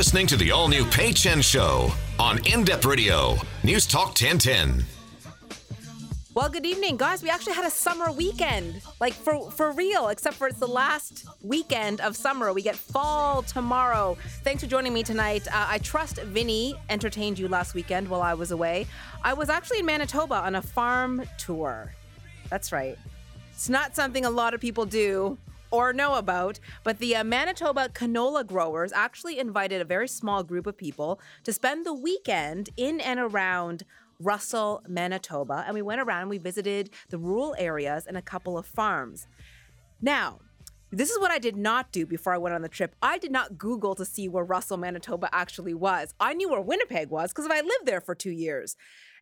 listening to the all new Pay Chen Show on In Depth Radio, News Talk 1010. Well, good evening, guys. We actually had a summer weekend, like for for real. Except for it's the last weekend of summer. We get fall tomorrow. Thanks for joining me tonight. Uh, I trust Vinny entertained you last weekend while I was away. I was actually in Manitoba on a farm tour. That's right. It's not something a lot of people do or know about, but the uh, Manitoba canola growers actually invited a very small group of people to spend the weekend in and around Russell, Manitoba, and we went around and we visited the rural areas and a couple of farms. Now, this is what I did not do before I went on the trip. I did not Google to see where Russell, Manitoba actually was. I knew where Winnipeg was because I lived there for two years.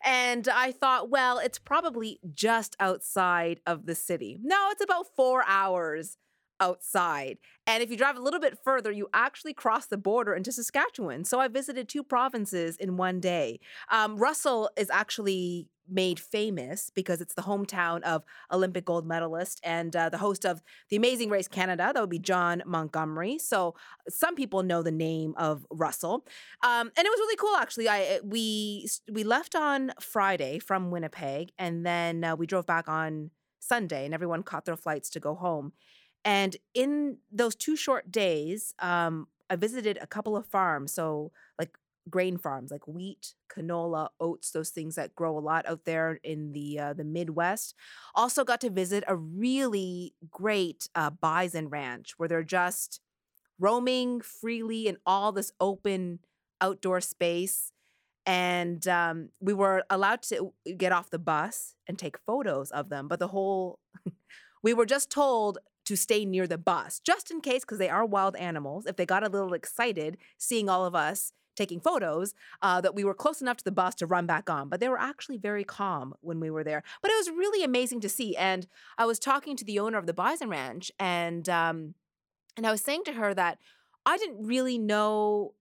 And I thought, well, it's probably just outside of the city. No, it's about four hours outside. And if you drive a little bit further, you actually cross the border into Saskatchewan. So I visited two provinces in one day. Um, Russell is actually made famous because it's the hometown of Olympic gold medalist and uh, the host of the Amazing Race Canada. That would be Jon Montgomery. So some people know the name of Russell, um, and it was really cool. Actually, I we we left on Friday from Winnipeg, and then uh, we drove back on Sunday, and everyone caught their flights to go home. And in those two short days, um, I visited a couple of farms. So, like grain farms, like wheat, canola, oats, those things that grow a lot out there in the uh, the Midwest. Also, got to visit a really great uh, bison ranch where they're just roaming freely in all this open outdoor space. And um, we were allowed to get off the bus and take photos of them. But the whole, we were just told to stay near the bus, just in case, because they are wild animals. If they got a little excited seeing all of us taking photos, uh, that we were close enough to the bus to run back on. But they were actually very calm when we were there. But it was really amazing to see. And I was talking to the owner of the Bison Ranch, and um, and I was saying to her that I didn't really know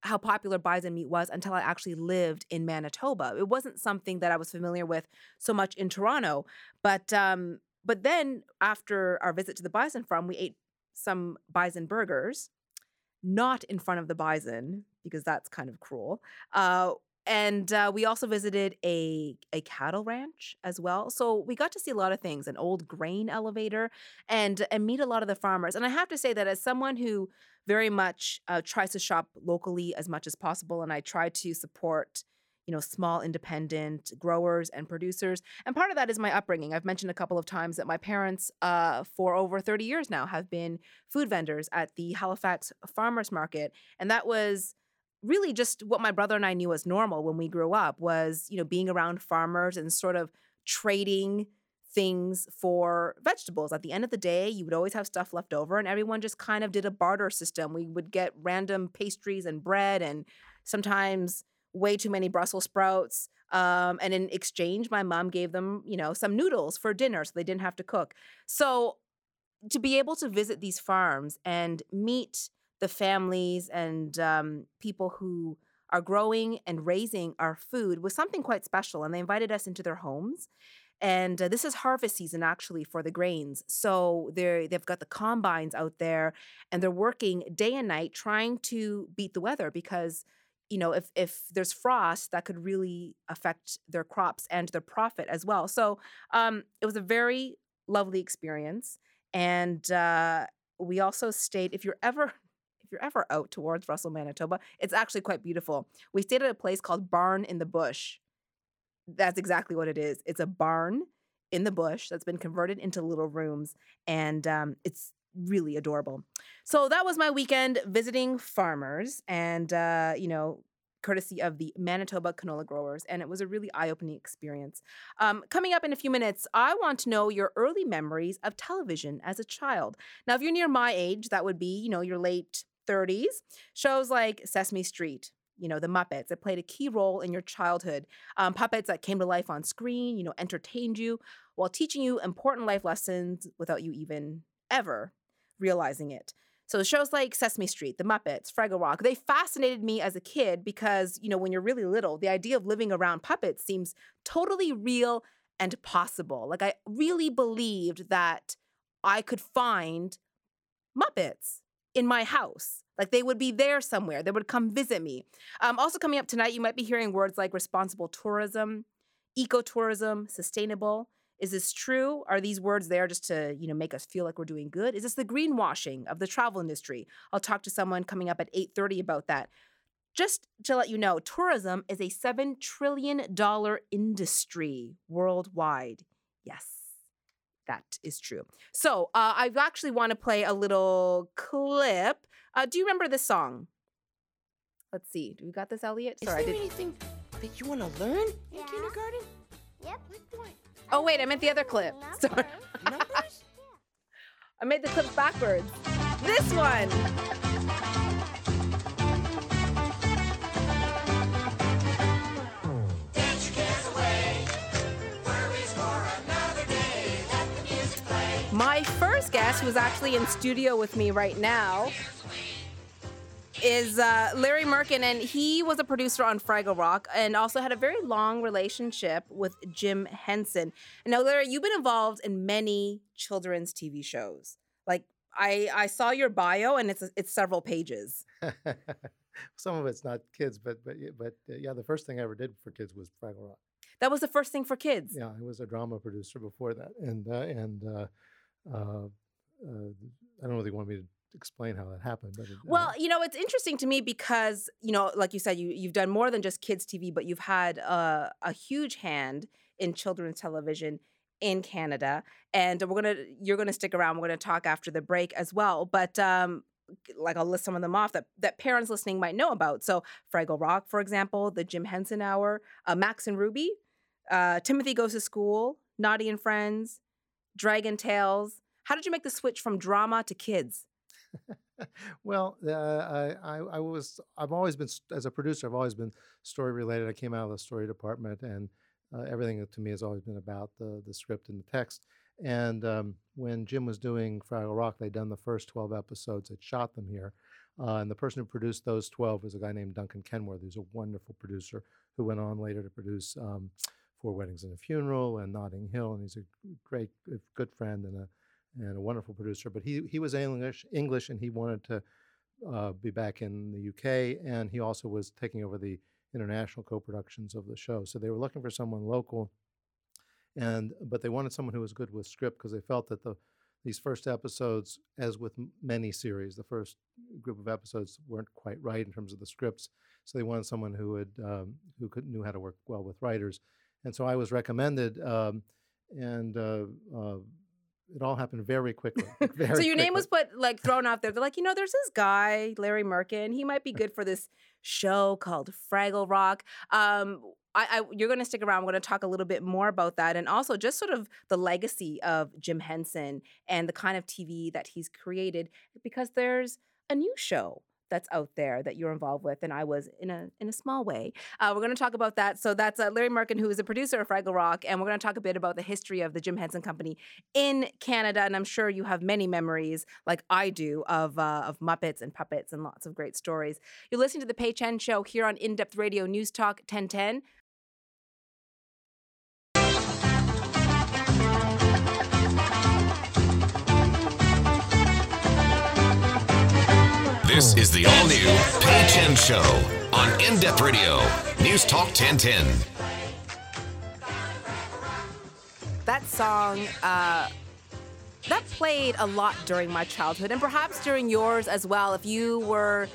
how popular bison meat was until I actually lived in Manitoba. It wasn't something that I was familiar with so much in Toronto, but um, but then after our visit to the bison farm, we ate some bison burgers, not in front of the bison because that's kind of cruel. Uh, and uh, we also visited a a cattle ranch as well. So we got to see a lot of things, an old grain elevator, and and meet a lot of the farmers. And I have to say that as someone who very much uh, tries to shop locally as much as possible, and I try to support you know, small independent growers and producers. And part of that is my upbringing. I've mentioned a couple of times that my parents, uh, for over 30 years now, have been food vendors at the Halifax Farmers Market. And that was really just what my brother and I knew as normal when we grew up was, you know, being around farmers and sort of trading things for vegetables. At the end of the day, you would always have stuff left over, and everyone just kind of did a barter system. We would get random pastries and bread, and sometimes way too many Brussels sprouts. Um, and in exchange, my mom gave them, you know, some noodles for dinner so they didn't have to cook. So to be able to visit these farms and meet the families and um, people who are growing and raising our food was something quite special. And they invited us into their homes. And uh, this is harvest season actually for the grains. So they they've got the combines out there and they're working day and night trying to beat the weather because you know if if there's frost that could really affect their crops and their profit as well. So um it was a very lovely experience and uh we also stayed if you're ever if you're ever out towards russell manitoba it's actually quite beautiful. We stayed at a place called barn in the bush. That's exactly what it is. It's a barn in the bush that's been converted into little rooms and um, it's really adorable. So that was my weekend visiting farmers and, uh, you know, courtesy of the Manitoba canola growers, and it was a really eye opening experience. Um, coming up in a few minutes, I want to know your early memories of television as a child. Now, if you're near my age, that would be, you know, your late 30s, shows like Sesame Street, you know, the Muppets that played a key role in your childhood. Um, puppets that came to life on screen, you know, entertained you while teaching you important life lessons without you even ever realizing it. So shows like Sesame Street, The Muppets, Fraggle Rock, they fascinated me as a kid because, you know, when you're really little, the idea of living around puppets seems totally real and possible. Like I really believed that I could find Muppets in my house. Like they would be there somewhere. They would come visit me. Um, also, coming up tonight, you might be hearing words like responsible tourism, ecotourism, sustainable. Is this true? Are these words there just to, you know, make us feel like we're doing good? Is this the greenwashing of the travel industry? I'll talk to someone coming up at 8:30 about that. Just to let you know, tourism is a $7 trillion industry worldwide. Yes, that is true. So uh, I actually want to play a little clip. Uh, do you remember this song? Let's see. Do we got this, Elliot? Sorry, is there anything that you want to learn yeah. in kindergarten? Yep. Like what? Oh, wait, I meant the other clip. Sorry. I made the clips backwards. This one. My first guest, was actually in studio with me right now, is uh, Larry Mirkin, and he was a producer on Fraggle Rock and also had a very long relationship with Jim Henson. Now, Larry, you've been involved in many children's TV shows. Like I, I saw your bio, and it's it's several pages. Some of it's not kids, but but but uh, yeah, the first thing I ever did for kids was Fraggle Rock. That was the first thing for kids. Yeah, I was a drama producer before that, and uh, and uh, uh, I don't know if you want me to explain how that happened. But it, well, you know, it's interesting to me because you know, like you said, you you've done more than just kids TV, but you've had a, a huge hand in children's television in Canada, and we're gonna you're gonna stick around. We're gonna talk after the break as well, but. um like I'll list some of them off that, that parents listening might know about. So Fraggle Rock, for example, the Jim Henson Hour, uh, Max and Ruby, uh, Timothy Goes to School, Noddy and Friends, Dragon Tales. How did you make the switch from drama to kids? Well, uh, I, I, was I've always been as a producer. I've always been story related. I came out of the story department, and uh, everything to me has always been about the the script and the text. And um, when Jim was doing Fraggle Rock, they'd done the first twelve episodes. Had shot them here, uh, and the person who produced those twelve was a guy named Duncan Kenworthy, who's a wonderful producer who went on later to produce. Um, Four Weddings and a Funeral and Notting Hill, and he's a great, good friend and a and a wonderful producer. But he he was English English, and he wanted to uh, be back in the UK, and he also was taking over the international co-productions of the show. So they were looking for someone local, and but they wanted someone who was good with script because they felt that the these first episodes, as with many series, the first group of episodes weren't quite right in terms of the scripts. So they wanted someone who would um, who could knew how to work well with writers, and so I was recommended, um, and uh, uh, it all happened very quickly. Very so your name quickly. was put like thrown out there. They're like, you know, there's this guy, Larry Mirkin. He might be good for this show called Fraggle Rock. Um, I, I, you're going to stick around. We're going to talk a little bit more about that, and also just sort of the legacy of Jim Henson and the kind of TV that he's created. Because there's a new show that's out there that you're involved with, and I was in a in a small way. Uh, we're going to talk about that. So that's uh, Larry Mirkin, who is a producer of Fraggle Rock, and we're going to talk a bit about the history of the Jim Henson Company in Canada. And I'm sure you have many memories, like I do, of uh, of Muppets and puppets and lots of great stories. You're listening to the Pay Chen Show here on In Depth Radio News Talk 1010. This is the all new Pay Chen Show on In Depth Radio, News Talk 1010. That song, uh, that played a lot during my childhood and perhaps during yours as well. If you were,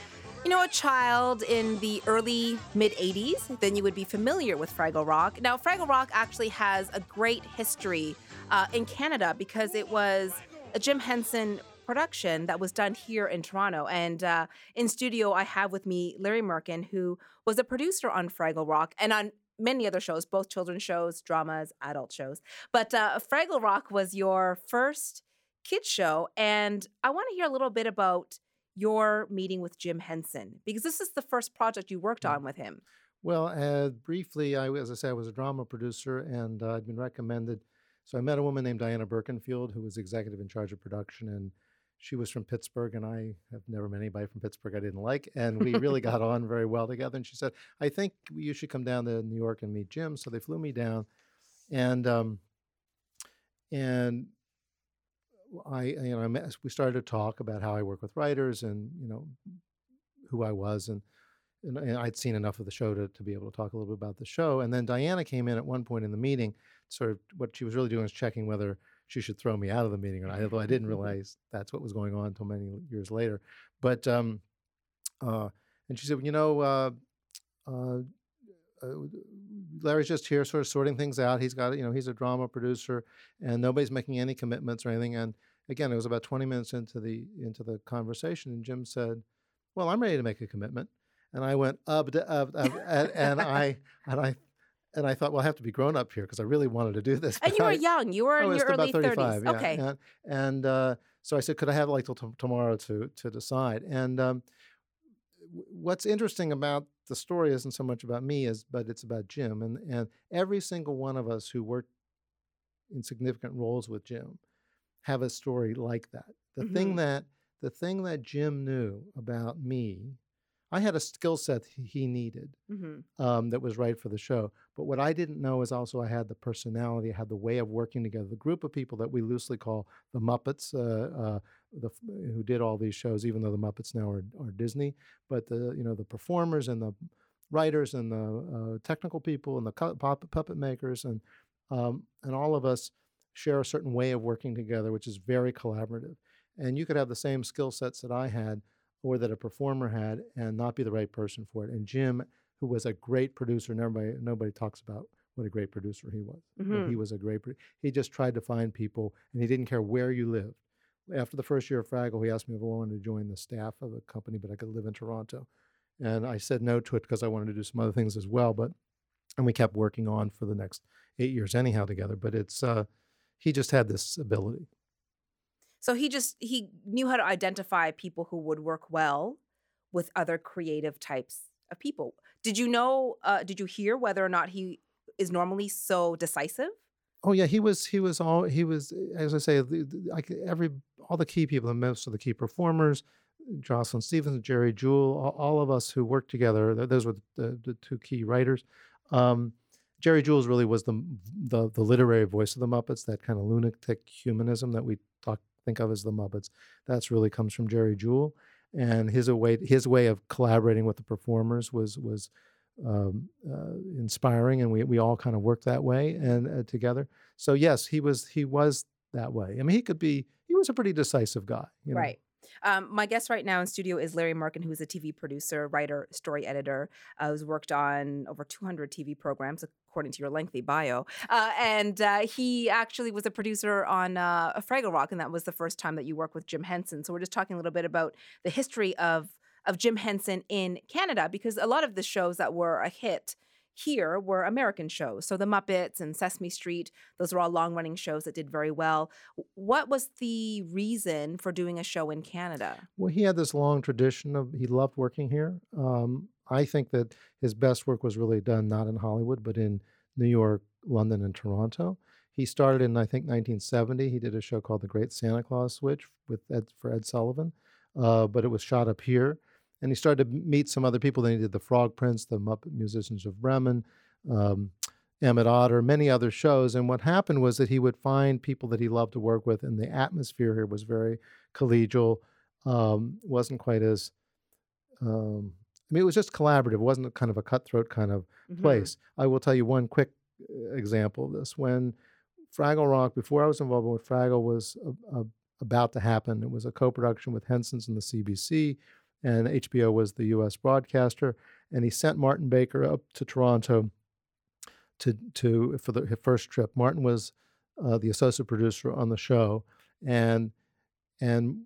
you know, a child in the early mid 80s, then you would be familiar with Fraggle Rock. Now, Fraggle Rock actually has a great history uh, in Canada because it was a Jim Henson production that was done here in Toronto. And uh, in studio, I have with me Larry Mirkin, who was a producer on Fraggle Rock and on many other shows, both children's shows, dramas, adult shows. But uh, Fraggle Rock was your first kids show, and I want to hear a little bit about your meeting with Jim Henson because this is the first project you worked on with him. Well, uh, briefly, I, as I said, I was a drama producer, and uh, I'd been recommended. So I met a woman named Diana Birkenfield, who was executive in charge of production, and she was from Pittsburgh, and I have never met anybody from Pittsburgh I didn't like. And we really got on very well together. And she said, I think you should come down to New York and meet Jim. So they flew me down. And, um, and I, you know, I met, we started to talk about how I work with writers and, you know, who I was, and, and and I'd seen enough of the show to to be able to talk a little bit about the show. And then Diana came in at one point in the meeting, sort of what she was really doing was checking whether she should throw me out of the meeting or not. Although I didn't realize that's what was going on until many years later. But um, uh, and she said, you know. Uh, uh, uh, Larry's just here, sort of sorting things out. He's got, you know, he's a drama producer, and nobody's making any commitments or anything. And again, it was about 20 minutes into the into the conversation, and Jim said, "Well, I'm ready to make a commitment." And I went up, up, up and, and I and I and I thought, well, I have to be grown up here because I really wanted to do this. And you were I, young. You were in your early 35, 30s. yeah. Okay. And, and uh, so I said, could I have like till t- tomorrow to to decide? And um, w- what's interesting about the story isn't so much about me as but it's about Jim and and every single one of us who worked in significant roles with Jim have a story like that. The thing Mhm. that the thing that Jim knew about me, I had a skill set he- needed hmm um, that was right for the show. But what I didn't know is also I had the personality, I had the way of working together. The group of people that we loosely call the Muppets, uh, uh, the, who did all these shows, even though the Muppets now are, are Disney, but the you know the performers and the writers and the uh, technical people and the cu- puppet makers and um, and all of us share a certain way of working together, which is very collaborative. And you could have the same skill sets that I had or that a performer had and not be the right person for it. And Jim, who was a great producer, everybody nobody talks about what a great producer he was. Mhm. he was a great. pro- He just tried to find people, and he didn't care where you lived. After the first year of Fraggle, he asked me if I wanted to join the staff of the company, but I could live in Toronto, and I said no to it because I wanted to do some other things as well. But and we kept working on for the next eight years anyhow together. But it's uh, he just had this ability. So he just he knew how to identify people who would work well with other creative types of people. Did you know? Uh, did you hear whether or not he is normally so decisive? Oh yeah, he was. He was all. He was, as I say, c every all the key people, and most of the key performers, Jocelyn Stevenson, Jerry Juhl, all, all of us who worked together. Those were the, the two key writers. Um, Jerry Juhl really was the, the the literary voice of the Muppets. That kind of lunatic humanism that we think of as the Muppets. That's really comes from Jerry Juhl, and his way his way of collaborating with the performers was was um, uh, inspiring, and we we all kind of worked that way and uh, together. So yes, he was he was that way. I mean, he could be. He was a pretty decisive guy. You know? Right. Um, my guest right now in studio is Larry Mirkin, who is a TV producer, writer, story editor, uh, who's worked on over 200 TV programs, according to your lengthy bio. Uh, and uh, he actually was a producer on uh, Fraggle Rock, and that was the first time that you worked with Jim Henson. So we're just talking a little bit about the history of of Jim Henson in Canada, because a lot of the shows that were a hit here were American shows. So the Muppets and Sesame Street, those were all long running shows that did very well. What was the reason for doing a show in Canada? Well, he had this long tradition of he loved working here. Um, I think that his best work was really done not in Hollywood, but in New York, London, and Toronto. He started in I think 1970. He did a show called The Great Santa Claus Switch with Ed for Ed Sullivan, uh, but it was shot up here. And he started to meet some other people. Then he did The Frog Prince, The Muppet Musicians of Bremen, um, Emmet Otter, many other shows. And what happened was that he would find people that he loved to work with, and the atmosphere here was very collegial. Um, wasn't quite as, um, I mean, it was just collaborative. It wasn't kind of a cutthroat kind of Mhm. place. I will tell you one quick uh, example of this. When Fraggle Rock, before I was involved with Fraggle, was a, a, about to happen. It was a co-production with Henson's and the CBC, and HBO was the U.S. broadcaster. And he sent Martin Baker up to Toronto to to for the first trip. Martin was uh, the associate producer on the show, and and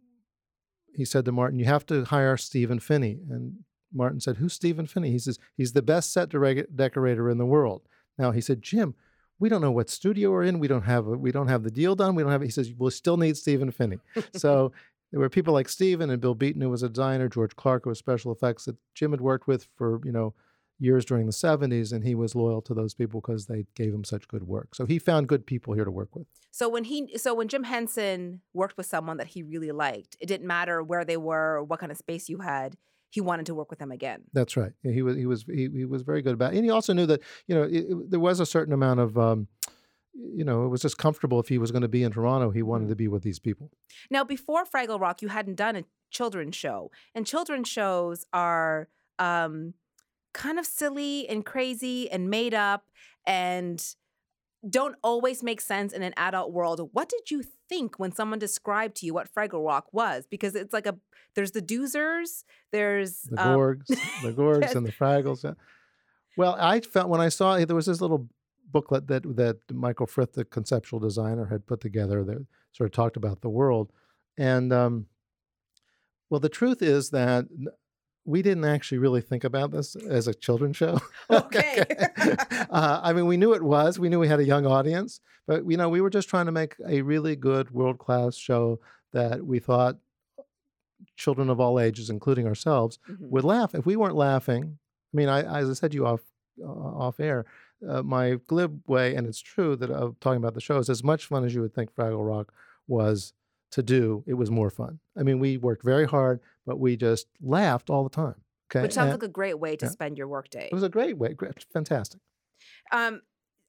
he said to Martin, "You have to hire Stephen Finney." And Martin said, "Who's Stephen Finney?" He says, "He's the best set direc- decorator in the world." Now he said, "Jim, we don't know what studio we're in. We don't have a, we don't have the deal done. We don't have." He says, "We'll still need Stephen Finney." so there were people like Stephen and Bill Beaton, who was a designer, George Clark, who was special effects that Jim had worked with for you know years during the 70s and he was loyal to those people because they gave him such good work so he found good people here to work with So when he so when Jim Henson worked with someone that he really liked, it didn't matter where they were or what kind of space you had. He wanted to work with them again. That's right. He was he was he, he was very good about, it. and he also knew that you know it, it- there was a certain amount of um, you know, it was just comfortable if he was going to be in Toronto, he wanted Mhm. to be with these people. Now, before Fraggle Rock, you hadn't done a children's show, and children's shows are um, kind of silly and crazy and made up and don't always make sense in an adult world. What did you think when someone described to you what Fraggle Rock was? Because it's like a there's the Doozers, there's The um, Gorgs, the Gorgs and the Fraggles. Well, I felt when I saw there was this little booklet that that Michael Frith, the conceptual designer, had put together that sort of talked about the world. And um, well, the truth is that we didn't actually really think about this as a children's show. Okay. uh, I mean, we knew it was. We knew we had a young audience, but you know, we were just trying to make a really good world class show that we thought children of all ages, including ourselves, Mhm. would laugh. If we weren't laughing, I mean, I, as I said to you off uh, off air, uh, my glib way, and it's true that of talking about the show is as much fun as you would think Fraggle Rock was to do. It was more fun. I mean, we worked very hard, but we just laughed all the time. Okay, which sounds And like a great way to yeah. spend your workday. it was a great way, great, fantastic. Um,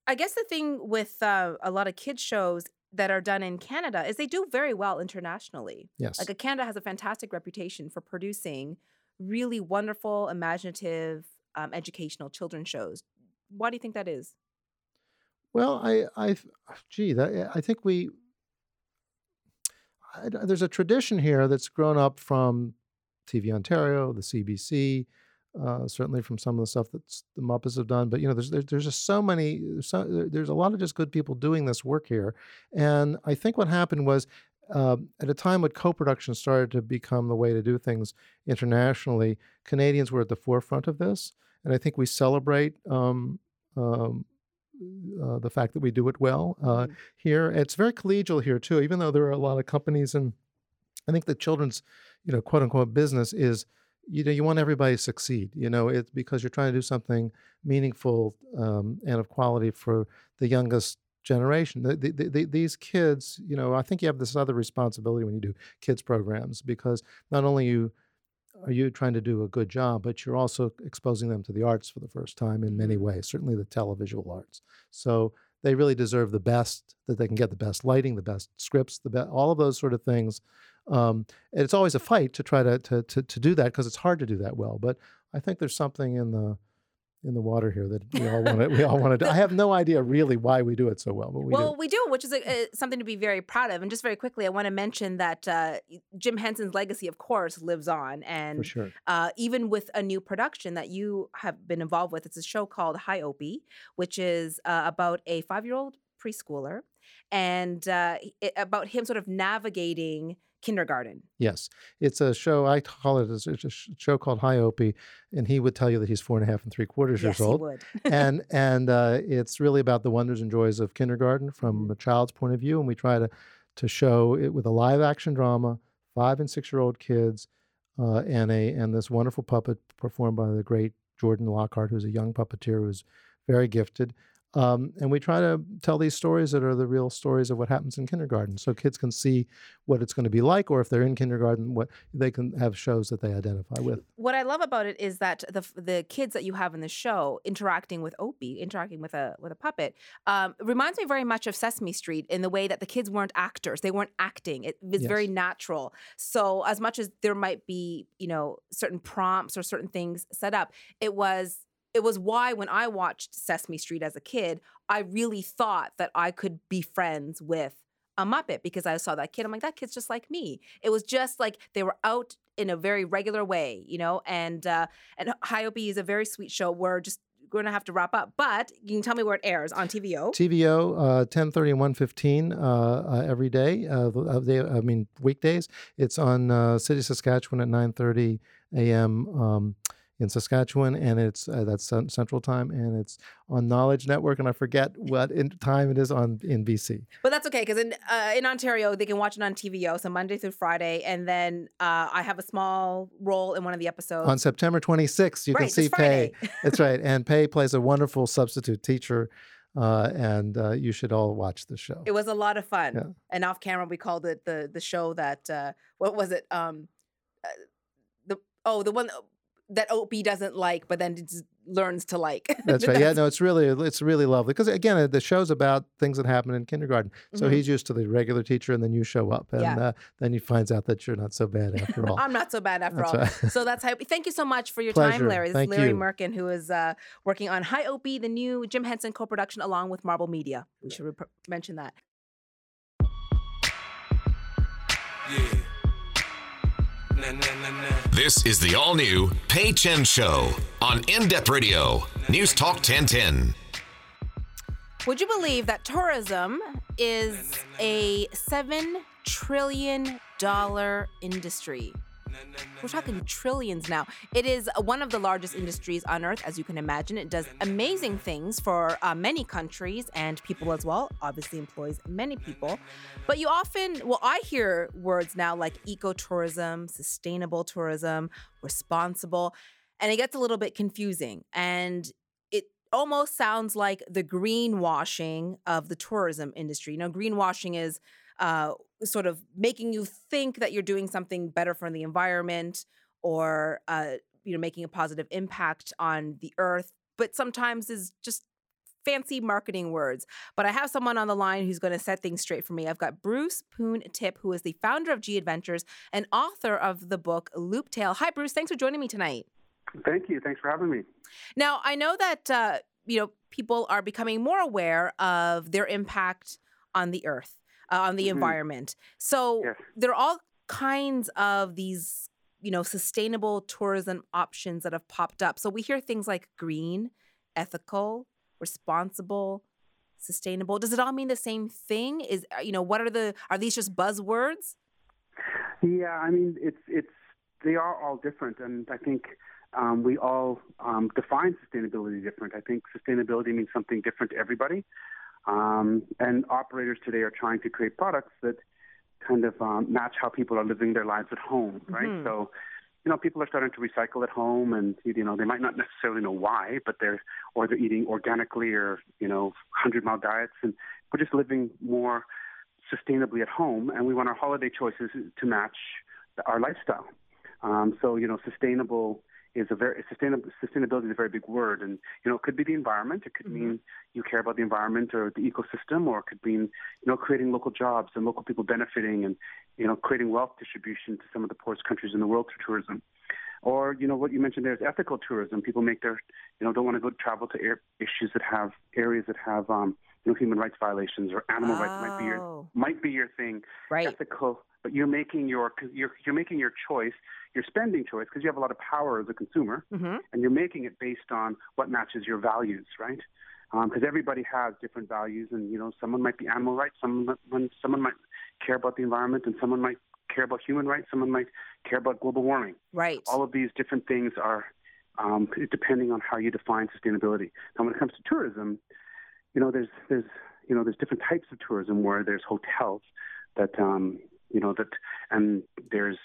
I guess the thing with uh, a lot of kids shows that are done in Canada is they do very well internationally. Yes, Like uh, Canada has a fantastic reputation for producing really wonderful, imaginative, um, educational children's shows. Why do you think that is? Well, I, I, gee, that, I think we. I, there's a tradition here that's grown up from TV Ontario, the CBC, uh, certainly from some of the stuff that the Muppets have done. But you know, there's there's, there's just so many. So, there's a lot of just good people doing this work here, and I think what happened was. Um, at a time when co-production started to become the way to do things internationally, Canadians were at the forefront of this, and I think we celebrate um, um, uh, the fact that we do it well uh, Mhm. here. It's very collegial here too, even though there are a lot of companies, and I think the children's, you know, quote unquote business is, you know, you want everybody to succeed. You know, it's because you're trying to do something meaningful um, and of quality for the youngest generation. The, the, the, these kids, you know, I think you have this other responsibility when you do kids programs because not only you are you trying to do a good job, but you're also exposing them to the arts for the first time in many Mhm. ways, certainly the televisual arts. So they really deserve the best that they can get the best lighting, the best scripts, the best, all of those sort of things. Um, and it's always a fight to try to to to, to do that because it's hard to do that well. But I think there's something in the in the water here that we all want to we all want to do. I have no idea really why we do it so well, but we well, do. we do, which is a, a, something to be very proud of. And just very quickly, I want to mention that uh, Jim Henson's legacy, of course, lives on. And sure. uh, even with a new production that you have been involved with. It's a show called Hi Opie, which is uh, about a five year old preschooler and uh, it, about him sort of navigating kindergarten. Yes, it's a show. I call it. It's a show called Hi Opie, and he would tell you that he's four and a half and three quarters yes, years old. he would. and and uh, it's really about the wonders and joys of kindergarten from Mhm. a child's point of view, and we try to to show it with a live action drama, five and six year old kids, uh, and a and this wonderful puppet performed by the great Jordan Lockhart, who's a young puppeteer who's very gifted. Um, and we try to tell these stories that are the real stories of what happens in kindergarten, so kids can see what it's going to be like, or if they're in kindergarten, what they can have shows that they identify with. what I love about it is that the the kids that you have in the show interacting with Opie, interacting with a with a puppet, um, reminds me very much of Sesame Street in the way that the kids weren't actors; they weren't acting. It was very natural. So as much as there might be, you know, certain prompts or certain things set up, it was it was why when I watched Sesame Street as a kid, I really thought that I could be friends with a Muppet because I saw that kid. I'm like, that kid's just like me. It was just like they were out in a very regular way, you know. And uh, and Hi Opie is a very sweet show. We're just going to have to wrap up, but you can tell me where it airs on TVO. TVO, uh, 1030 and 115 uh, uh, every day. Uh, uh, they, I mean, weekdays. It's on uh, City, Saskatchewan at 930 a.m. Um, in Saskatchewan, and it's uh, that's Central Time, and it's on Knowledge Network, and I forget what in time it is on in BC. But that's okay because in uh, in Ontario they can watch it on TVO, so Monday through Friday, and then uh, I have a small role in one of the episodes. On September 26th, you right, can see Pay. That's right, and Pay plays a wonderful substitute teacher, uh, and uh, you should all watch the show. It was a lot of fun. Yeah. And off camera, we called it the the show that uh, what was it? Um, uh, the oh the one that Opie doesn't like, but then just learns to like. That's right. Yeah, no, it's really it's really lovely because again, uh, the show's about things that happen in kindergarten. So Mhm. he's used to the regular teacher, and then you show up, and Yeah. uh, then he finds out that you're not so bad after all. I'm not so bad after That's all. right. So that's how. Thank you so much for your time, Larry. This Thank is Larry you. Mirkin, who is uh, working on Hi Opie, the new Jim Henson co-production, along with Marble Media. We should rep- mention that. Yeah. This is the all new Pay Chen Show on In Depth Radio, News Talk 1010. Would you believe that tourism is a seven trillion dollar industry? We're talking trillions now. It is one of the largest industries on earth, as you can imagine. It does amazing things for uh, many countries and people as well. Obviously, employs many people. But you often, well, I hear words now like ecotourism, sustainable tourism, responsible, and it gets a little bit confusing. And it almost sounds like the greenwashing of the tourism industry. You know, greenwashing is uh, sort of making you think that you're doing something better for the environment or uh, you know making a positive impact on the earth, but sometimes is just fancy marketing words. But I have someone on the line who's going to set things straight for me. I've got Bruce Poon Tip, who is the founder of G Adventures and author of the book Looptail. Hi, Bruce. Thanks for joining me tonight. Thank you. Thanks for having me. Now, I know that uh, you know people are becoming more aware of their impact on the earth, uh, on the Mhm. environment. So Yes. there are all kinds of these, you know, sustainable tourism options that have popped up. So we hear things like green, ethical, responsible, sustainable. Does it all mean the same thing? Is uh, you know, what are the are these just buzzwords? Yeah, I mean, it's it's they are all different, and I think um, we all um, define sustainability different. I think sustainability means something different to everybody, um, and operators today are trying to create products that kind of um, match how people are living their lives at home, right? Mhm. So. You know, people are starting to recycle at home, and you know they might not necessarily know why, but they're or they're eating organically or you know hundred mile diets, and we're just living more sustainably at home, and we want our holiday choices to match our lifestyle. Um, so, you know, sustainable is a very sustainable sustainability is a very big word, and you know, it could be the environment. It could Mhm. mean you care about the environment or the ecosystem, or it could mean you know creating local jobs and local people benefiting, and you know creating wealth distribution to some of the poorest countries in the world through tourism. Or you know what you mentioned there is ethical tourism. People make their you know don't want to go travel to air, issues that have areas that have um, you know human rights violations or animal rights might be your Oh, might be your thing right. ethical, but you're making your you're you're making your choice, your spending choice because you have a lot of power as a consumer, hmm and you're making it based on what matches your values, right? Because everybody has different values, and you know someone might be animal rights, someone might- someone might care about the environment, and someone might care about human rights, someone might care about global warming. Right. All of these different things are um, depending on how you define sustainability. Now, when it comes to tourism, you know, there's there's you know there's different types of tourism where there's hotels that um, you know that and there's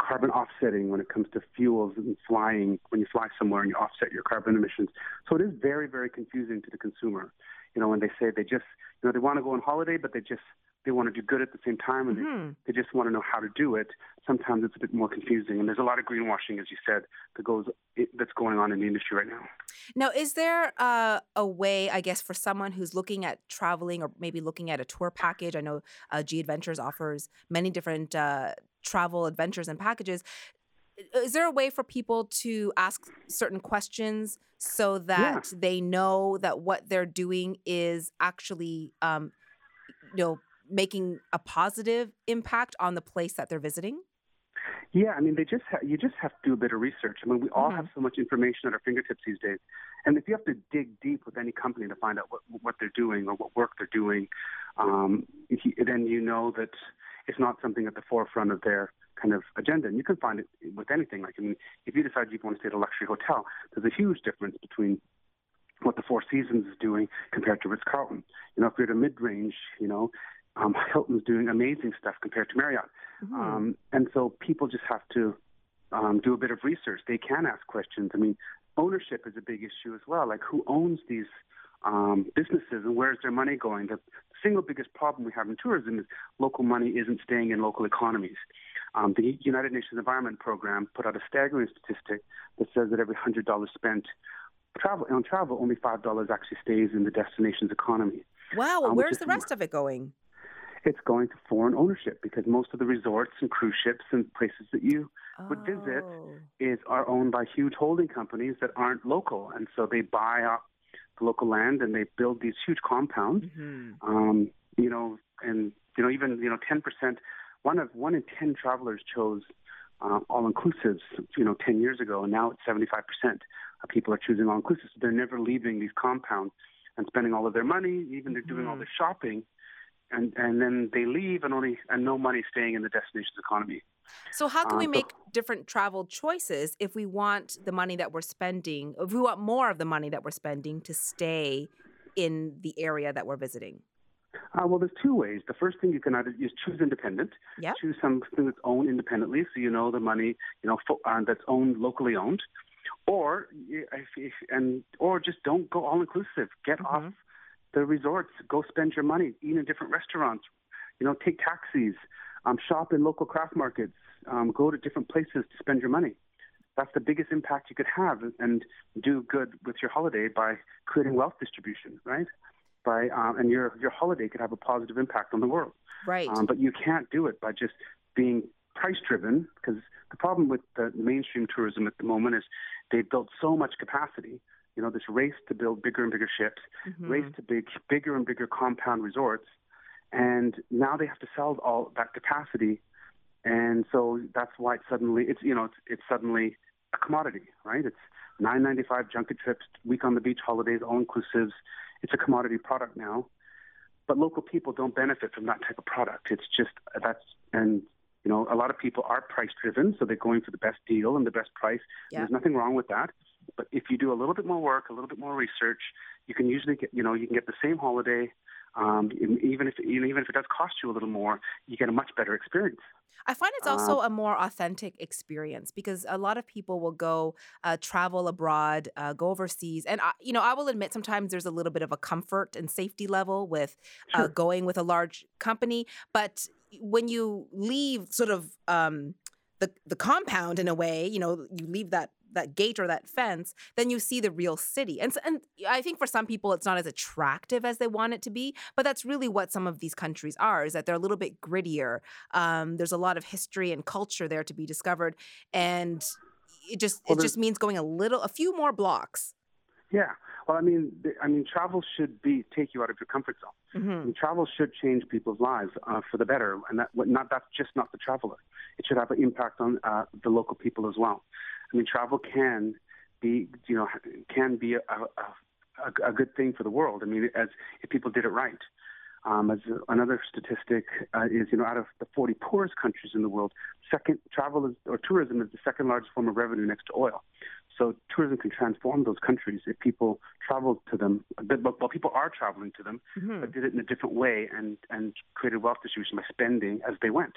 carbon offsetting when it comes to fuels and flying when you fly somewhere and you offset your carbon emissions. So it is very very confusing to the consumer. You know, when they say they just you know they want to go on holiday, but they just they want to do good at the same time and they Mhm. they just want to know how to do it. Sometimes it's a bit more confusing, and there's a lot of greenwashing, as you said, that goes that's going on in the industry right now. Now, is there uh, a way, I guess, for someone who's looking at traveling or maybe looking at a tour package? I know uh, G Adventures offers many different uh, travel adventures and packages. Is there a way for people to ask certain questions so that they know that what they're doing is actually, um, you know, making a positive impact on the place that they're visiting? Yeah, I mean, they just ha- you just have to do a bit of research. I mean, we all Mhm. have so much information at our fingertips these days, and if you have to dig deep with any company to find out what what they're doing or what work they're doing, um, he, then you know that it's not something at the forefront of their kind of agenda. And you can find it with anything. Like, I mean, if you decide you want to stay at a luxury hotel, there's a huge difference between what the Four Seasons is doing compared to Ritz Carlton. You know, if you're at a mid range, you know, um, Hilton's doing amazing stuff compared to Marriott. Mhm. Um, and so people just have to um, do a bit of research. They can ask questions. I mean, ownership is a big issue as well. Like who owns these um, businesses and where's their money going. The single biggest problem we have in tourism is local money isn't staying in local economies. Um, the United Nations Environment Program put out a staggering statistic that says that every hundred dollars spent travel on travel, only five dollars actually stays in the destination's economy. Wow. Well, Um, where's the rest of it going? It's going to foreign ownership because most of the resorts and cruise ships and places that you would visit Oh. is are owned by huge holding companies that aren't local, and so they buy up the local land and they build these huge compounds. Mhm. Um, you know, and you know even you know ten percent. One of one in ten travelers chose uh, all inclusives. You know, ten years ago, and now it's seventy five percent of people are choosing all inclusives. They're never leaving these compounds and spending all of their money. Even they're doing all Mhm. their shopping. And, and then they leave and only and no money staying in the destination's economy. So how can Um, we so- make different travel choices if we want the money that we're spending, if we want more of the money that we're spending to stay in the area that we're visiting? Uh, well, there's two ways. The first thing you can either is choose independent. Yep. Choose something that's owned independently, so you know the money, you know, fo- uh, that's owned locally owned, or if, if, and or just don't go all inclusive. Get off Mhm. The resorts. Go spend your money. Eat in different restaurants. You know, take taxis. Um, shop in local craft markets. Um, go to different places to spend your money. That's the biggest impact you could have, and do good with your holiday by creating wealth distribution, right? By um, and your your holiday could have a positive impact on the world. Right. Um, but you can't do it by just being price driven because the problem with the mainstream tourism at the moment is they've built so much capacity. You know, this race to build bigger and bigger ships, Mhm. race to big, bigger and bigger compound resorts, and now they have to sell all that capacity, and so that's why it's suddenly it's you know it's it's suddenly a commodity, right? It's nine ninety five junket trips, week on the beach holidays, all inclusives. It's a commodity product now, but local people don't benefit from that type of product. It's just that's and you know a lot of people are price driven, so they're going for the best deal and the best price. Yeah. There's nothing wrong with that. But if you do a little bit more work, a little bit more research, you can usually get you know you can get the same holiday. Um, even if even if it does cost you a little more, you get a much better experience. I find it's Uh, also a more authentic experience because a lot of people will go uh, travel abroad, uh, go overseas, and I, you know I will admit sometimes there's a little bit of a comfort and safety level with uh, Sure. going with a large company, but when you leave sort of um, the the compound in a way, you know, you leave that that gate or that fence, then you see the real city. And and I think for some people it's not as attractive as they want it to be, but that's really what some of these countries are is that they're a little bit grittier. Um, there's a lot of history and culture there to be discovered and it just Well, it just means going a little a few more blocks. Yeah. Well, I mean, I mean, travel should be take you out of your comfort zone. hmm And travel should change people's lives uh, for the better, and that not that's just not the traveler. It should have an impact on uh, the local people as well. I mean, travel can be, you know, can be a, a, a, a good thing for the world. I mean, as if people did it right. Um, as another statistic uh, is, you know, out of the 40 poorest countries in the world, second travel is, or tourism is the second largest form of revenue next to oil. So tourism can transform those countries if people travel to them. But, but, but people are traveling to them, hmm but did it in a different way and and created wealth distribution by spending as they went.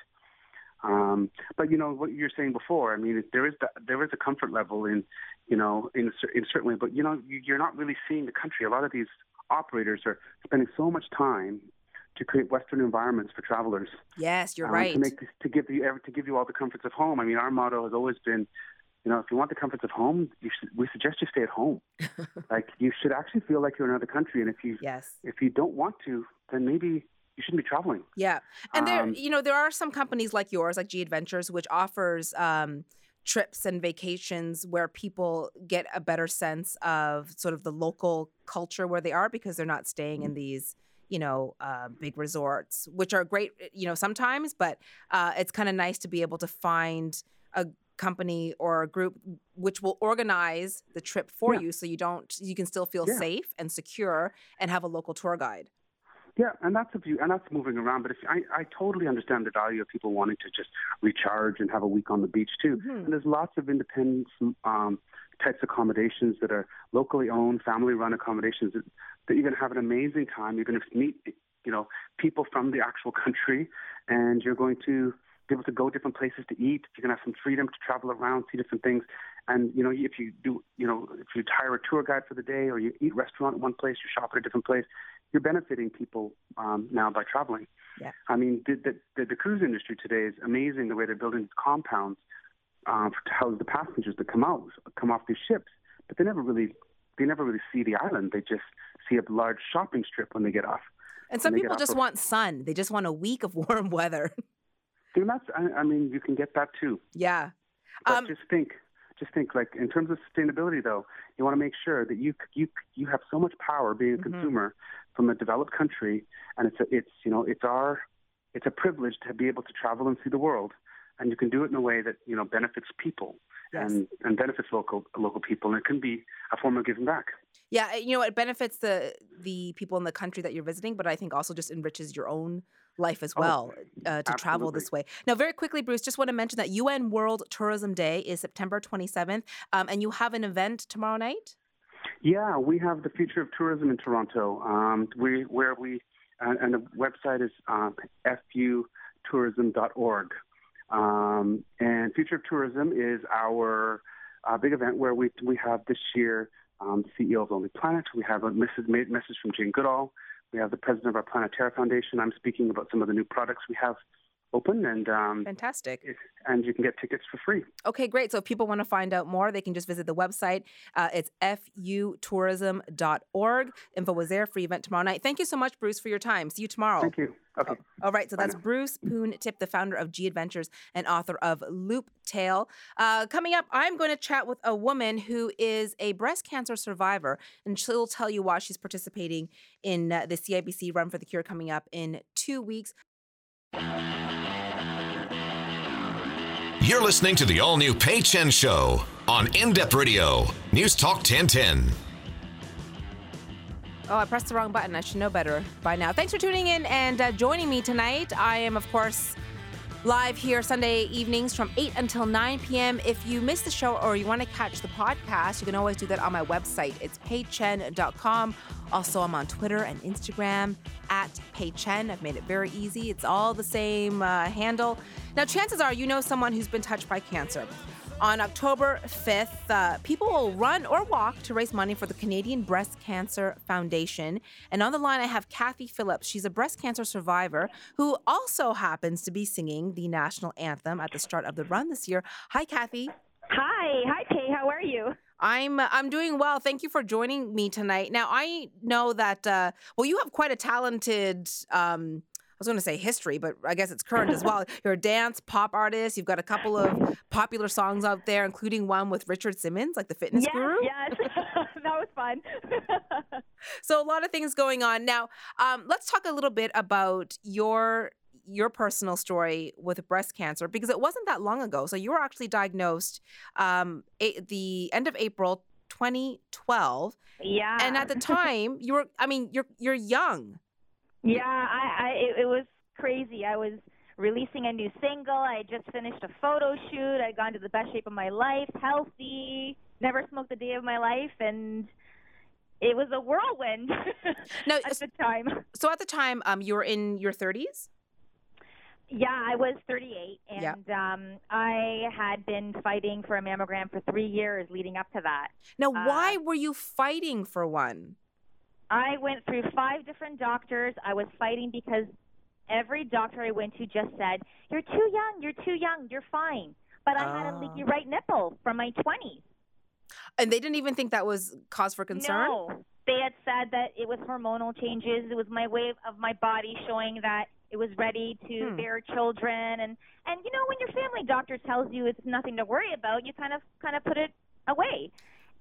Um, but you know what you're saying before. I mean, there is the, there is a comfort level in you know in in certain way, but you know you, you're not really seeing the country. A lot of these operators are spending so much time to create Western environments for travelers. Yes, you're um, right. To make this, to give you to give you all the comforts of home. I mean, our motto has always been, you know, if you want the comforts of home, you should, we suggest you stay at home. like you should actually feel like you're in another country, and if you yes. if you don't want to, then maybe you shouldn't be traveling. Yeah. And there, Um, you know, there are some companies like yours, like G Adventures, which offers um, trips and vacations where people get a better sense of sort of the local culture where they are because they're not staying in these, you know, uh, big resorts, which are great, you know, sometimes, but uh, it's kind of nice to be able to find a company or a group which will organize the trip for Yeah. you so you don't you can still feel Yeah. safe and secure and have a local tour guide Yeah, and that's a view, and that's moving around. But if I, I totally understand the value of people wanting to just recharge and have a week on the beach too. Mhm. And there's lots of independent um, types of accommodations that are locally owned, family-run accommodations that, that you're going to have an amazing time. You're going to meet, you know, people from the actual country, and you're going to be able to go different places to eat. You're going to have some freedom to travel around, see different things. And you know, if you do, you know, if you hire a tour guide for the day, or you eat restaurant at one place, you shop at a different place, you're benefiting people um, now by traveling. Yeah. I mean, the, the, the, the cruise industry today is amazing. The way they're building these compounds uh, to house the passengers that come out, come off these ships, but they never really, they never really see the island. They just see a large shopping strip when they get off. And some people just want sun. They just want a week of warm weather. That's, I, I mean, you can get that too. yeah. But Um, just think, just think, like in terms of sustainability, though, you want to make sure that you you you have so much power being a Mhm. consumer from a developed country, and it's a, it's you know it's our it's a privilege to be able to travel and see the world, and you can do it in a way that you know benefits people Yes. and and benefits local local people, and it can be a form of giving back. Yeah, uh, you know, it benefits the the people in the country that you're visiting, but I think also just enriches your own life as Oh, well uh, to travel this way. Now, very quickly, Bruce, just want to mention that UN World Tourism Day is September 27th, um, and you have an event tomorrow night. Yeah, we have the future of tourism in Toronto. Um, we where we and, and the website is um, futourism.org. Um, and Future of Tourism is our uh, big event where we we have this year um, the CEO of Lonely Planet. We have a message, message from Jane Goodall. We have the president of our Planeterra Foundation. I'm speaking about some of the new products we have open, and um, Fantastic. and you can get tickets for free. Okay, great. So if people want to find out more, they can just visit the website. Uh, it's futourism.org. Info is there for your event tomorrow night. Thank you so much, Bruce, for your time. See you tomorrow. Thank you. Okay. All right, so Bye that's now. Bruce Poon Tip, the founder of G Adventures and author of Loop Tale. Uh, coming up, I'm going to chat with a woman who is a breast cancer survivor, and she'll tell you why she's participating in uh, the CIBC Run for the Cure coming up in two weeks. You're listening to the all new Pay Chen Show on In Depth Radio, News Talk 1010. Oh, I pressed the wrong button. I should know better by now. Thanks for tuning in and uh, joining me tonight. I am, of course, live here Sunday evenings from 8 until 9 p.m. If you missed the show or you want to catch the podcast, you can always do that on my website. It's paychen.com. Also, I'm on Twitter and Instagram at paychen. I've made it very easy. It's all the same uh, handle. Now, chances are you know someone who's been touched by cancer. On October 5th, uh, people will run or walk to raise money for the Canadian Breast Cancer Foundation. And on the line, I have Kathy Phillips. She's a breast cancer survivor who also happens to be singing the national anthem at the start of the run this year. Hi, Kathy. Hi, hi, Kay. How are you? I'm I'm doing well. Thank you for joining me tonight. Now I know that uh, well, you have quite a talented. Um, I was going to say history, but I guess it's current as well. You're a dance pop artist. You've got a couple of popular songs out there, including one with Richard Simmons, like the fitness yes, guru. yes, that was fun. So a lot of things going on. Now, um, let's talk a little bit about your your personal story with breast cancer because it wasn't that long ago. So you were actually diagnosed um, a- the end of April 2012. yeah, and at the time you were i mean you're you're young yeah, I, I, it, it was crazy. I was releasing a new single. I had just finished a photo shoot. I'd gone to the best shape of my life, healthy, never smoked a day of my life, and it was a whirlwind Now, at the time. so at the time um you were in your 30s Yeah, I was 38, and Yeah. um, I had been fighting for a mammogram for three years leading up to that. now Uh, why were you fighting for one I went through five different doctors. I was fighting because every doctor I went to just said, "You're too young. You're too young. You're fine." But I had a Ah. leaky right nipple from my 20s. and they didn't even think that was cause for concern No, they had said that it was hormonal changes. It was my way of my body showing that it was ready to Hmm. bear children. And and you know when your family doctor tells you it's nothing to worry about, you kind of kind of put it away.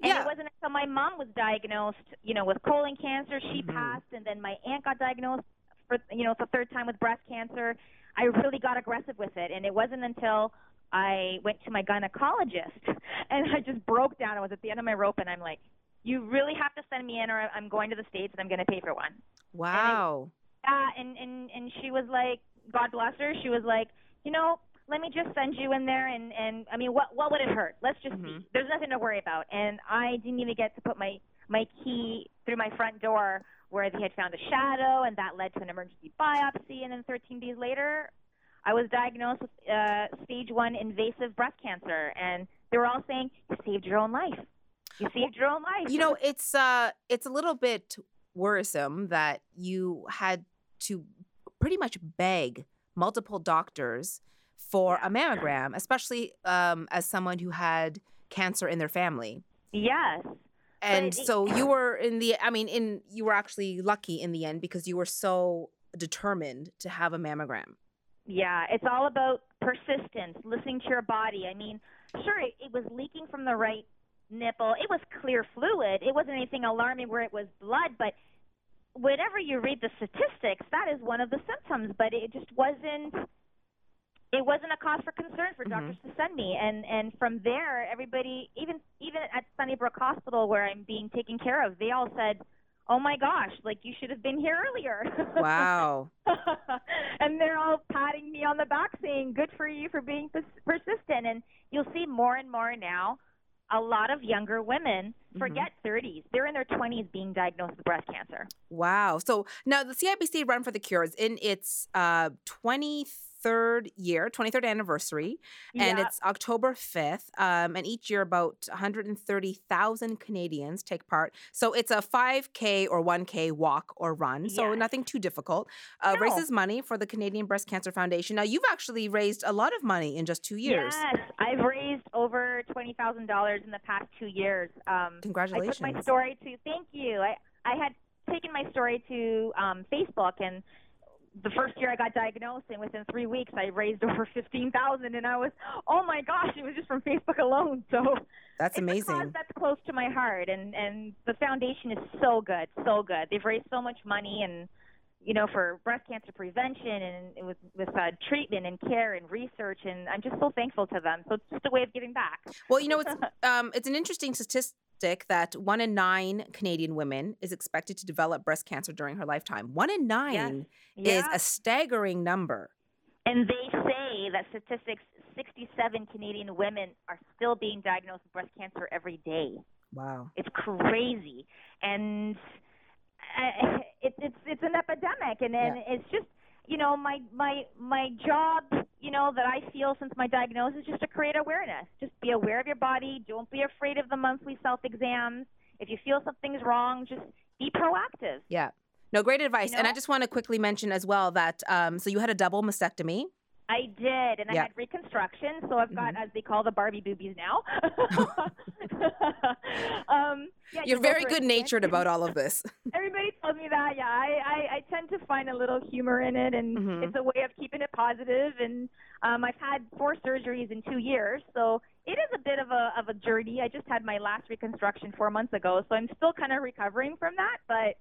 And Yeah. it wasn't until my mom was diagnosed, you know, with colon cancer, she Mhm. passed, and then my aunt got diagnosed for you know the third time with breast cancer. I really got aggressive with it, and it wasn't until I went to my gynecologist and I just broke down. I was at the end of my rope, and I'm like, "You really have to send me in, or I'm going to the states and I'm going to pay for one." wow Yeah, and and and she was like, God bless her. She was like, you know, let me just send you in there, and and I mean, what what would it hurt? Let's just Mhm. see. There's nothing to worry about. And I didn't even get to put my my key through my front door where they had found a shadow, and that led to an emergency biopsy. And then 13 days later, I was diagnosed with uh, stage one invasive breast cancer, and they were all saying, "You saved your own life. You saved your own life." You know, it's uh it's a little bit worrisome that you had to pretty much beg multiple doctors for a mammogram, especially um, as someone who had cancer in their family. yes. And it- so you were in the I mean in you were actually lucky in the end because you were so determined to have a mammogram. Yeah, it's all about persistence, listening to your body. I mean, sure, it, it was leaking from the right nipple. It was clear fluid. It wasn't anything alarming where it was blood, but whenever you read the statistics, that is one of the symptoms. But it just wasn't. It wasn't a cause for concern for mm-hmm. doctors to send me, and and from there, everybody, even even at Sunnybrook Hospital where I'm being taken care of, they all said, "Oh my gosh, like you should have been here earlier." Wow. and they're all patting me on the back saying, "Good for you for being pers- persistent." And you'll see more and more now. A lot of younger women forget 30s; they're in their 20s being diagnosed with breast cancer. Wow. So now the CIBC Run for the Cure is in its uh, 23rd year, 23rd anniversary, and it's October 5th. Um, and each year, about 130,000 Canadians take part. So it's a 5K or 1K walk or run. So Yes. nothing too difficult. Uh, No. Raises money for the Canadian Breast Cancer Foundation. Now, you've actually raised a lot of money in just two years. Yes, I've raised over twenty thousand dollars in the past two years. Um, I took my story to thank you. I I had taken my story to um, Facebook and. The first year I got diagnosed, and within three weeks I raised over fifteen thousand, and I was, oh my gosh, it was just from Facebook alone. So That's amazing. that's close to my heart, and and the foundation is so good, so good. They've raised so much money, and you know, for breast cancer prevention and with with uh, treatment and care and research, and I'm just so thankful to them. So it's just a way of giving back. Well, you know, it's um, it's an interesting statistic that one in nine Canadian women is expected to develop breast cancer during her lifetime. One in nine is Yeah. a staggering number. And they say that statistics 67 Canadian women are still being diagnosed with breast cancer every day. Wow. It's crazy, and uh, it's it's it's an epidemic, and then it's just you know my my my job you know that I feel since my diagnosis is just to create awareness. Just be aware of your body. Don't be afraid of the monthly self exams. If you feel something's wrong, just be proactive. Yeah. No, great advice. And I just want to quickly mention as well that um, so you had a double mastectomy. I did, and I had reconstruction, so I've got, as they call the Barbie boobies now. um, yeah, You're you very good natured about all of this. Everybody tells me that. Yeah, I, I, I tend to find a little humor in it, and Mhm. it's a way of keeping it positive. And um, I've had four surgeries in two years, so it is a bit of a of a journey. I just had my last reconstruction four months ago, so I'm still kind of recovering from that, but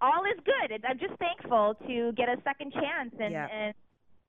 all is good. I'm just thankful to get a second chance and, Yeah. and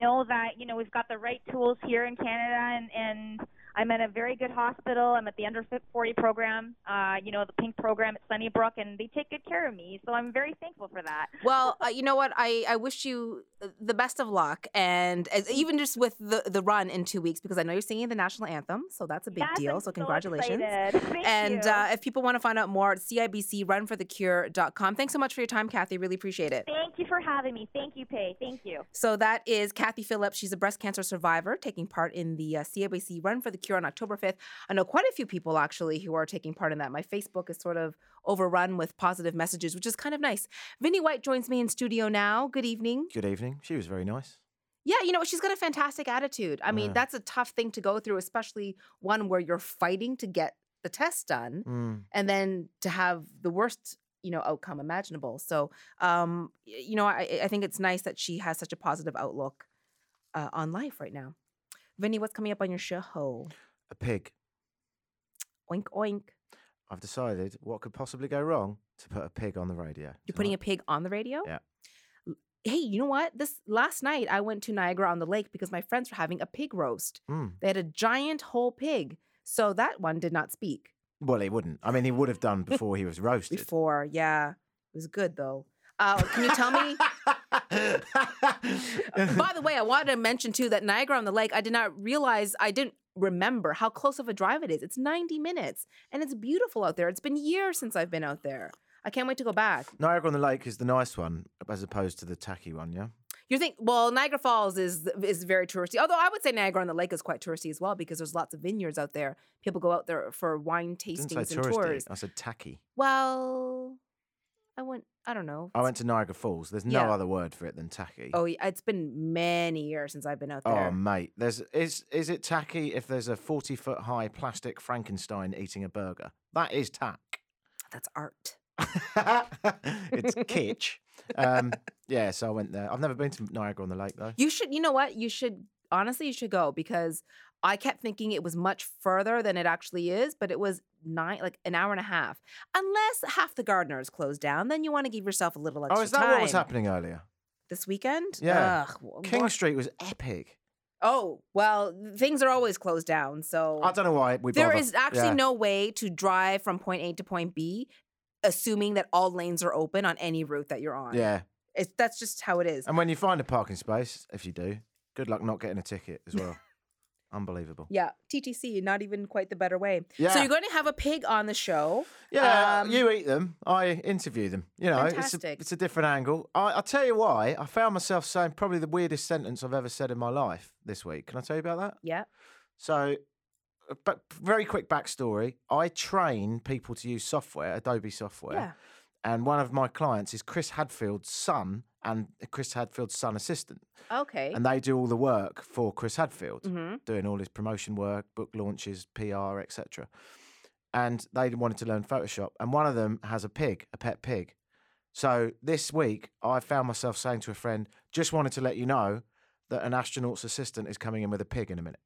know that you know we've got the right tools here in Canada, and and I'm at a very good hospital. I'm at the under 40 program, uh, you know, the pink program at Sunnybrook, and they take good care of me. So I'm very thankful for that. Well, uh, you know what? I, I wish you uh, the best of luck, and as, even just with the, the run in two weeks, because I know you're singing the national anthem, so that's a big Yes, deal. I'm so congratulations. Thank and uh, if people want to find out more, CIBC CIBCRunforthecure.com. Thanks so much for your time, Kathy. Really appreciate it. Thank you for having me. Thank you, Pay. Thank you. So that is Kathy Phillips. She's a breast cancer survivor taking part in the uh, CIBC Run for the Cure on October 5th. I know quite a few people actually who are taking part in that. My Facebook is sort of overrun with positive messages, which is kind of nice. Vinnie White joins me in studio now. Good evening. Good evening. She was very nice. Yeah, you know, she's got a fantastic attitude. I mean, Yeah. that's a tough thing to go through, especially one where you're fighting to get the test done Mm. and then to have the worst you know outcome imaginable so um you know i i think it's nice that she has such a positive outlook uh, on life right now vinny what's coming up on your show Hole A pig. oink oink I've decided what could possibly go wrong to put a pig on the radio. you're putting a pig on the radio Yeah. Hey you know what this last night i went to niagara on the lake because my friends were having a pig roast Mm. they had a giant whole pig so that one did not speak Well, he wouldn't. I mean, he would have done before he was roasted. before yeah it was good though uh, can you tell me By the way, I wanted to mention too that Niagara on the Lake, I did not realize, I didn't remember how close of a drive it is. It's 90 minutes and it's beautiful out there. It's been years since I've been out there. I can't wait to go back. Niagara on the Lake is the nice one, as opposed to the tacky one. Yeah. You think well, Niagara Falls is is very touristy. Although I would say Niagara on the Lake is quite touristy as well because there's lots of vineyards out there. People go out there for wine tastings and touristy. tours. I said tacky. Well, I went. I don't know. I went to Niagara Falls. There's no Yeah. other word for it than tacky. Oh, yeah, it's been many years since I've been out there. Oh, mate, there's is is it tacky if there's a forty foot high plastic Frankenstein eating a burger? That is tack. That's art. it's kitsch. Um, yeah, so I went there. I've never been to Niagara on the Lake though. You should. You know what? You should. Honestly, you should go because I kept thinking it was much further than it actually is, but it was nine, like an hour and a half. Unless half the Gardiner's closed down, then you want to give yourself a little oh, extra Oh, is that time. what was happening earlier? this weekend? Yeah. Ugh, King what- Street was epic. Oh well, things are always closed down, so I don't know why we. there bother. is actually Yeah. no way to drive from point A to point B, assuming that all lanes are open on any route that you're on. Yeah, it's, that's just how it is. and when you find a parking space, if you do, good luck not getting a ticket as well. Unbelievable. Yeah, TTC, not even quite the better way. Yeah. So you're going to have a pig on the show. Yeah, Um, you eat them. I interview them. You know, it's a, it's a different angle. I, I'll tell you why. I found myself saying probably the weirdest sentence I've ever said in my life this week. Can I tell you about that? Yeah. So, uh, but very quick backstory. I train people to use software, Adobe software. Yeah. And one of my clients is Chris Hadfield's son and Chris Hadfield's son assistant. Okay. And they do all the work for Chris Hadfield, hmm doing all his promotion work, book launches, PR, etc. And they wanted to learn Photoshop. And one of them has a pig, a pet pig. So this week, I found myself saying to a friend, just wanted to let you know that an astronaut's assistant is coming in with a pig in a minute.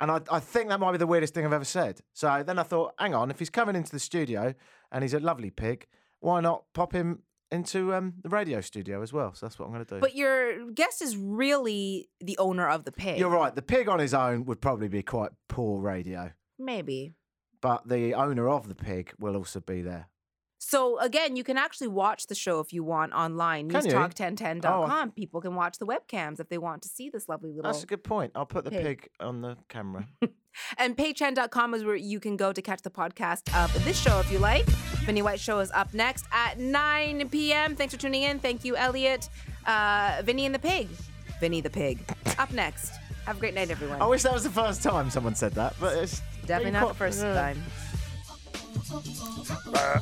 And I, I think that might be the weirdest thing I've ever said. So then I thought, hang on, if he's coming into the studio and he's a lovely pig, why not pop him into um, the radio studio as well? So that's what I'm going to do. But your guest is really the owner of the pig. You're right. The pig on his own would probably be quite poor radio, Maybe. but the owner of the pig will also be there. So again, you can actually watch the show if you want online. Can? Newstalk1010.com. People can watch the webcams if they want to see this lovely little. That's a good point. I'll put the pig. pig, on the camera. And paychen.com is where you can go to catch the podcast of this show if you like. Vinny White Show is up next at 9 p.m. Thanks for tuning in. Thank you, Elliot. Uh, Vinny and the Pig. Vinny the Pig. up next. Have a great night, everyone. I wish that was the first time someone said that, but it's Definitely not the first yeah. time. Bye.